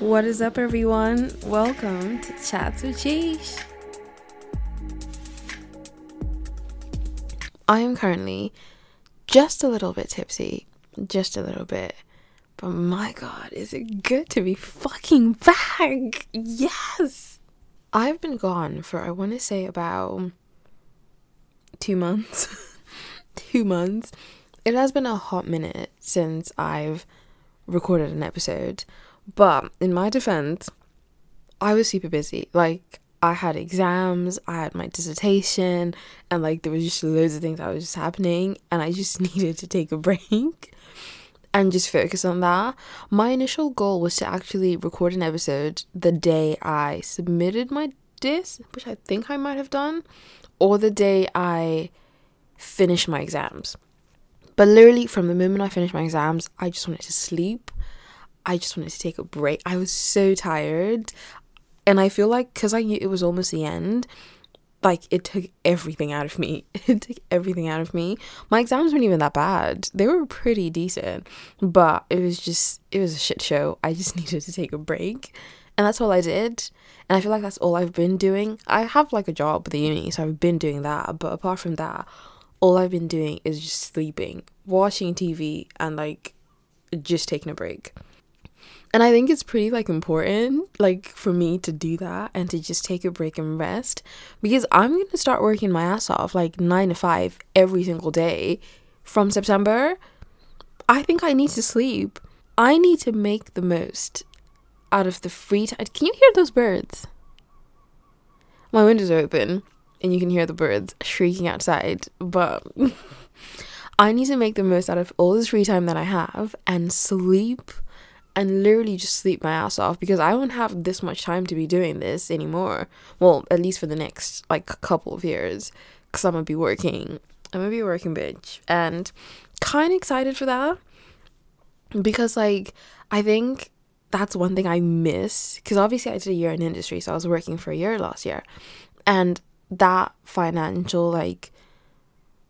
What is up, everyone? Welcome to Chats with Cheesh. I am currently just a little bit tipsy, just a little bit. But my god, is it good to be fucking back? Yes! I've been gone for, I want to say, about two months. two months. It has been a hot minute since I've recorded an episode. But in my defense, I was super busy. Like, I had exams, I had my dissertation, and like there was just loads of things that was just happening, and I just needed to take a break and just focus on that. My initial goal was to actually record an episode the day I submitted my dis, which I think I might have done, or the day I finished my exams. But literally, from the moment I finished my exams, I just wanted to sleep. I just wanted to take a break. I was so tired. And I feel like because I knew it was almost the end, like it took everything out of me. It took everything out of me. My exams weren't even that bad. They were pretty decent, but it was just it was a shit show. I just needed to take a break. And that's all I did. And I feel like that's all I've been doing. I have like a job at the uni, so I've been doing that. But apart from that, all I've been doing is just sleeping, watching TV, and like just taking a break. And I think it's pretty like important like for me to do that and to just take a break and rest because I'm going to start working my ass off like 9 to 5 every single day from September. I think I need to sleep. I need to make the most out of the free time. Can you hear those birds? My windows are open and you can hear the birds shrieking outside, but I need to make the most out of all this free time that I have and sleep and literally just sleep my ass off because I won't have this much time to be doing this anymore. Well, at least for the next like couple of years because I'm gonna be working. I'm gonna be a working bitch and kind of excited for that because like I think that's one thing I miss because obviously I did a year in industry, so I was working for a year last year, and that financial like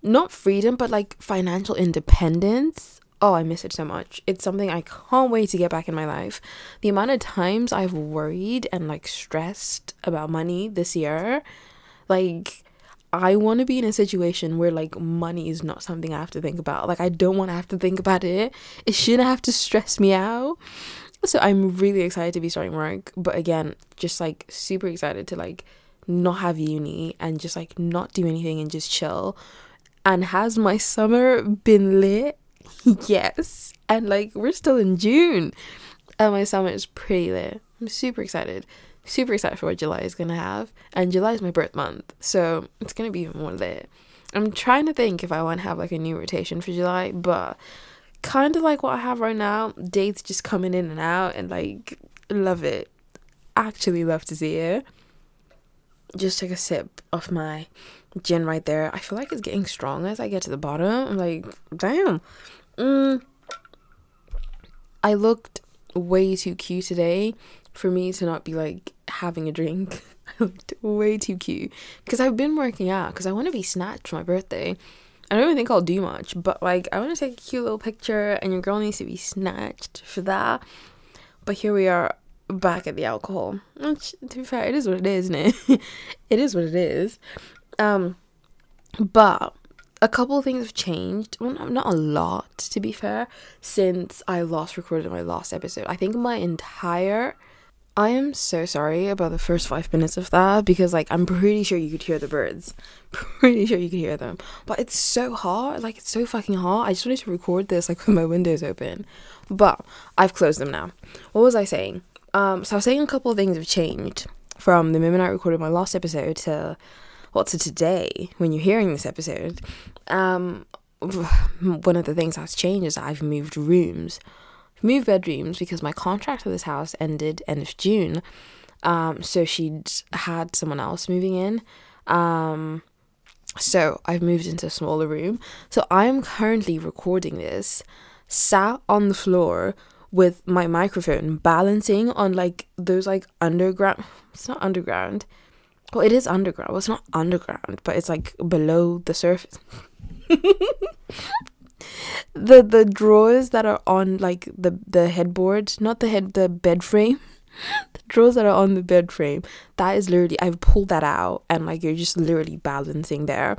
not freedom but like financial independence oh, I miss it so much. It's something I can't wait to get back in my life. The amount of times I've worried and like stressed about money this year, like, I want to be in a situation where like money is not something I have to think about. Like, I don't want to have to think about it. It shouldn't have to stress me out. So, I'm really excited to be starting work. But again, just like super excited to like not have uni and just like not do anything and just chill. And has my summer been lit? yes. And like we're still in June. And my summer is pretty lit. I'm super excited. Super excited for what July is gonna have. And July is my birth month. So it's gonna be even more lit. I'm trying to think if I want to have like a new rotation for July, but kind of like what I have right now, dates just coming in and out and like love it. Actually love to see it. Just take a sip of my gin right there. I feel like it's getting strong as I get to the bottom. I'm like, damn. Mm, I looked way too cute today for me to not be like having a drink. I looked way too cute because I've been working out because I want to be snatched for my birthday. I don't even think I'll do much, but like I want to take a cute little picture, and your girl needs to be snatched for that. But here we are back at the alcohol. Which, to be fair, it is what it is, isn't it? it is what it is. Um, but a couple of things have changed. Well, not a lot, to be fair, since I last recorded my last episode. I think my entire. I am so sorry about the first five minutes of that because, like, I'm pretty sure you could hear the birds. Pretty sure you could hear them. But it's so hot. Like, it's so fucking hot. I just wanted to record this, like, with my windows open. But I've closed them now. What was I saying? Um, so I was saying a couple of things have changed from the moment I recorded my last episode to well, to today, when you're hearing this episode, um, one of the things that's changed is I've moved rooms, moved bedrooms because my contract for this house ended end of June. Um, so she'd had someone else moving in. Um, so I've moved into a smaller room. So I'm currently recording this sat on the floor with my microphone balancing on like those like underground it's not underground well, it is underground. Well, it's not underground, but it's like below the surface. the the drawers that are on like the the headboard, not the head, the bed frame. the drawers that are on the bed frame, that is literally I've pulled that out and like you're just literally balancing there.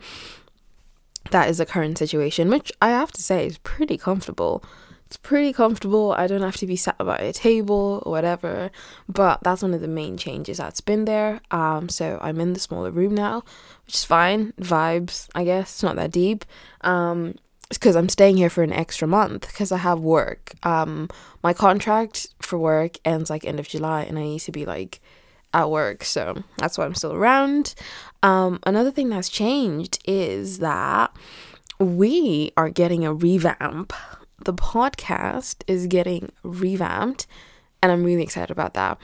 That is the current situation, which I have to say is pretty comfortable. It's pretty comfortable. I don't have to be sat by a table or whatever. But that's one of the main changes that's been there. Um, so I'm in the smaller room now, which is fine. Vibes, I guess. It's not that deep. Um, because I'm staying here for an extra month because I have work. Um, my contract for work ends like end of July, and I need to be like at work, so that's why I'm still around. Um, another thing that's changed is that we are getting a revamp. The podcast is getting revamped, and I'm really excited about that.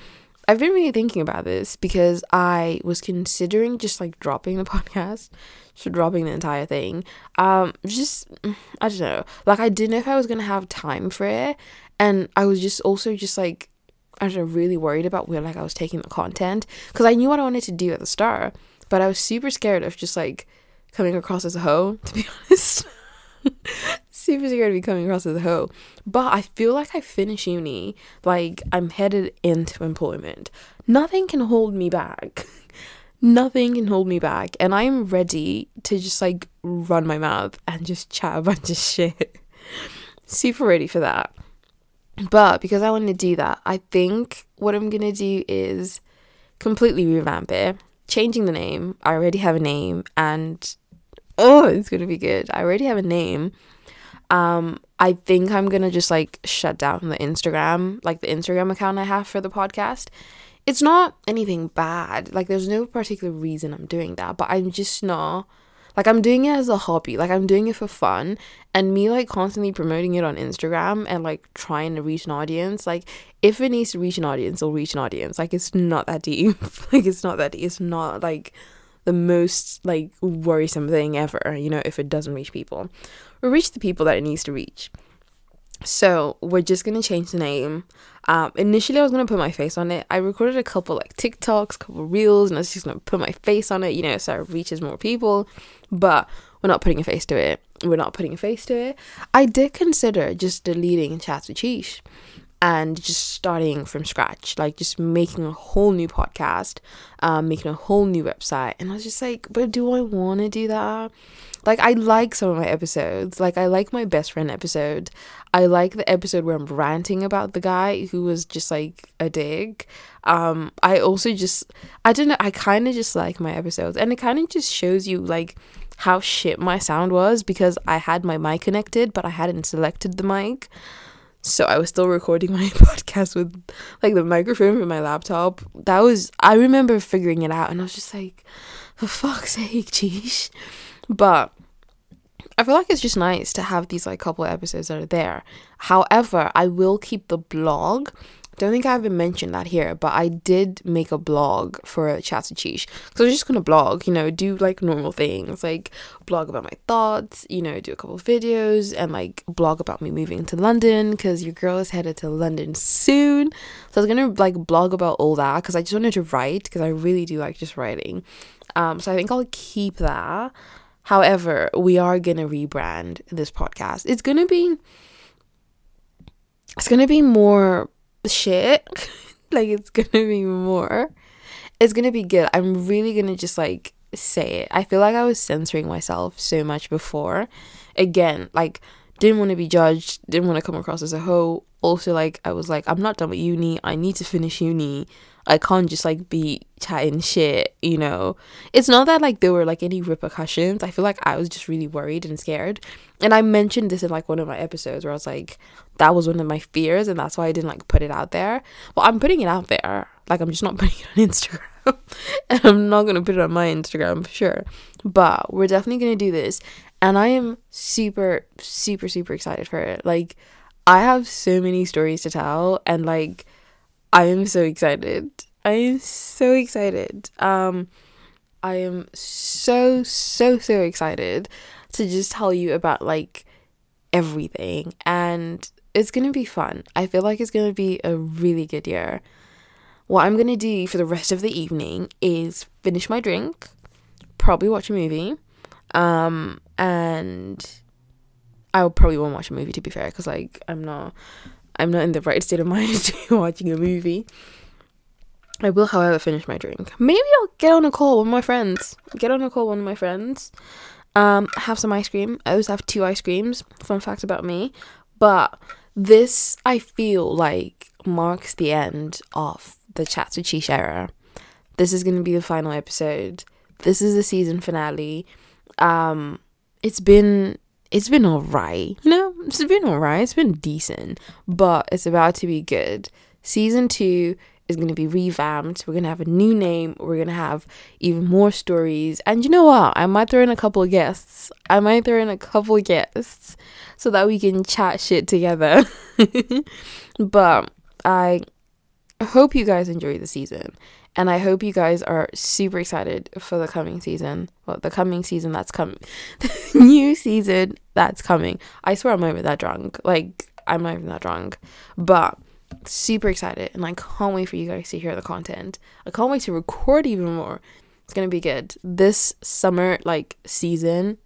I've been really thinking about this because I was considering just like dropping the podcast, so dropping the entire thing. Um, just I don't know. Like I didn't know if I was gonna have time for it, and I was just also just like I know, really worried about where like I was taking the content because I knew what I wanted to do at the start, but I was super scared of just like coming across as a hoe. To be honest. Super scared to be coming across as a hoe. But I feel like I finish uni, like I'm headed into employment. Nothing can hold me back. Nothing can hold me back. And I'm ready to just like run my mouth and just chat a bunch of shit. super ready for that. But because I want to do that, I think what I'm going to do is completely revamp it, changing the name. I already have a name and oh, it's going to be good. I already have a name um, I think I'm gonna just like shut down the Instagram, like the Instagram account I have for the podcast. It's not anything bad. Like there's no particular reason I'm doing that, but I'm just not like I'm doing it as a hobby. Like I'm doing it for fun and me like constantly promoting it on Instagram and like trying to reach an audience. Like if it needs to reach an audience, it'll reach an audience. Like it's not that deep. like it's not that deep. It's not like the most like worrisome thing ever, you know, if it doesn't reach people will reach the people that it needs to reach. So we're just gonna change the name. Um, initially, I was gonna put my face on it. I recorded a couple like TikToks, couple reels, and I was just gonna put my face on it, you know, so it reaches more people. But we're not putting a face to it. We're not putting a face to it. I did consider just deleting Chats with Cheesh and just starting from scratch, like just making a whole new podcast, um, making a whole new website. And I was just like, but do I want to do that? Like, I like some of my episodes. Like, I like my best friend episode. I like the episode where I'm ranting about the guy who was just like a dig. Um, I also just, I don't know, I kind of just like my episodes. And it kind of just shows you, like, how shit my sound was because I had my mic connected, but I hadn't selected the mic. So I was still recording my podcast with like the microphone from my laptop. That was I remember figuring it out and I was just like, for fuck's sake, geez. But I feel like it's just nice to have these like couple episodes that are there. However, I will keep the blog don't think I haven't mentioned that here, but I did make a blog for Chats with Cheesh. So I was just gonna blog, you know, do like normal things, like blog about my thoughts, you know, do a couple videos and like blog about me moving to London because your girl is headed to London soon. So I was gonna like blog about all that because I just wanted to write because I really do like just writing. Um, so I think I'll keep that. However, we are gonna rebrand this podcast. It's gonna be it's gonna be more shit. like it's gonna be more. It's gonna be good. I'm really gonna just like say it. I feel like I was censoring myself so much before. Again, like didn't want to be judged, didn't want to come across as a hoe. Also, like I was like, I'm not done with uni. I need to finish uni. I can't just like be chatting shit, you know. It's not that like there were like any repercussions. I feel like I was just really worried and scared. And I mentioned this in like one of my episodes where I was like, that was one of my fears, and that's why I didn't like put it out there. Well, I'm putting it out there. Like I'm just not putting it on Instagram. and I'm not gonna put it on my Instagram for sure. But we're definitely gonna do this. And I am super, super, super excited for it. Like I have so many stories to tell and like I am so excited. I am so excited. Um I am so so so excited to just tell you about like everything and it's to be fun. I feel like it's to be a really good year. What I'm to do for the rest of the evening is finish my drink, probably watch a movie, um and I probably won't watch a movie to be fair cuz like I'm not I'm not in the right state of mind to be watching a movie. I will, however, finish my drink. Maybe I'll get on a call with my friends. Get on a call with one of my friends. Um, have some ice cream. I always have two ice creams. Fun fact about me. But this, I feel like, marks the end of the Chats with Cheesh era. This is going to be the final episode. This is the season finale. Um, it's been it's been alright. You know, it's been alright. It's been decent, but it's about to be good. Season two is going to be revamped. We're going to have a new name. We're going to have even more stories. And you know what? I might throw in a couple guests. I might throw in a couple guests so that we can chat shit together. but I hope you guys enjoy the season. And I hope you guys are super excited for the coming season. Well, the coming season that's coming. the new season that's coming. I swear I'm not even that drunk. Like, I'm not even that drunk. But super excited and I can't wait for you guys to hear the content. I can't wait to record even more. It's gonna be good. This summer like season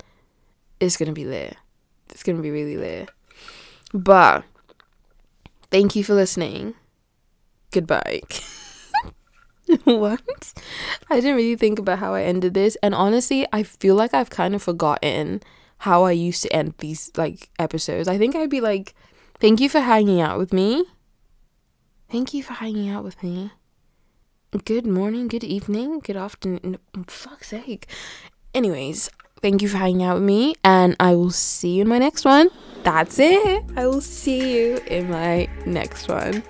is gonna be there. It's gonna be really there. But thank you for listening. Goodbye. what? I didn't really think about how I ended this and honestly, I feel like I've kind of forgotten how I used to end these like episodes. I think I'd be like, "Thank you for hanging out with me." Thank you for hanging out with me. Good morning, good evening, good afternoon. Fuck's sake. Anyways, thank you for hanging out with me, and I will see you in my next one. That's it. I will see you in my next one.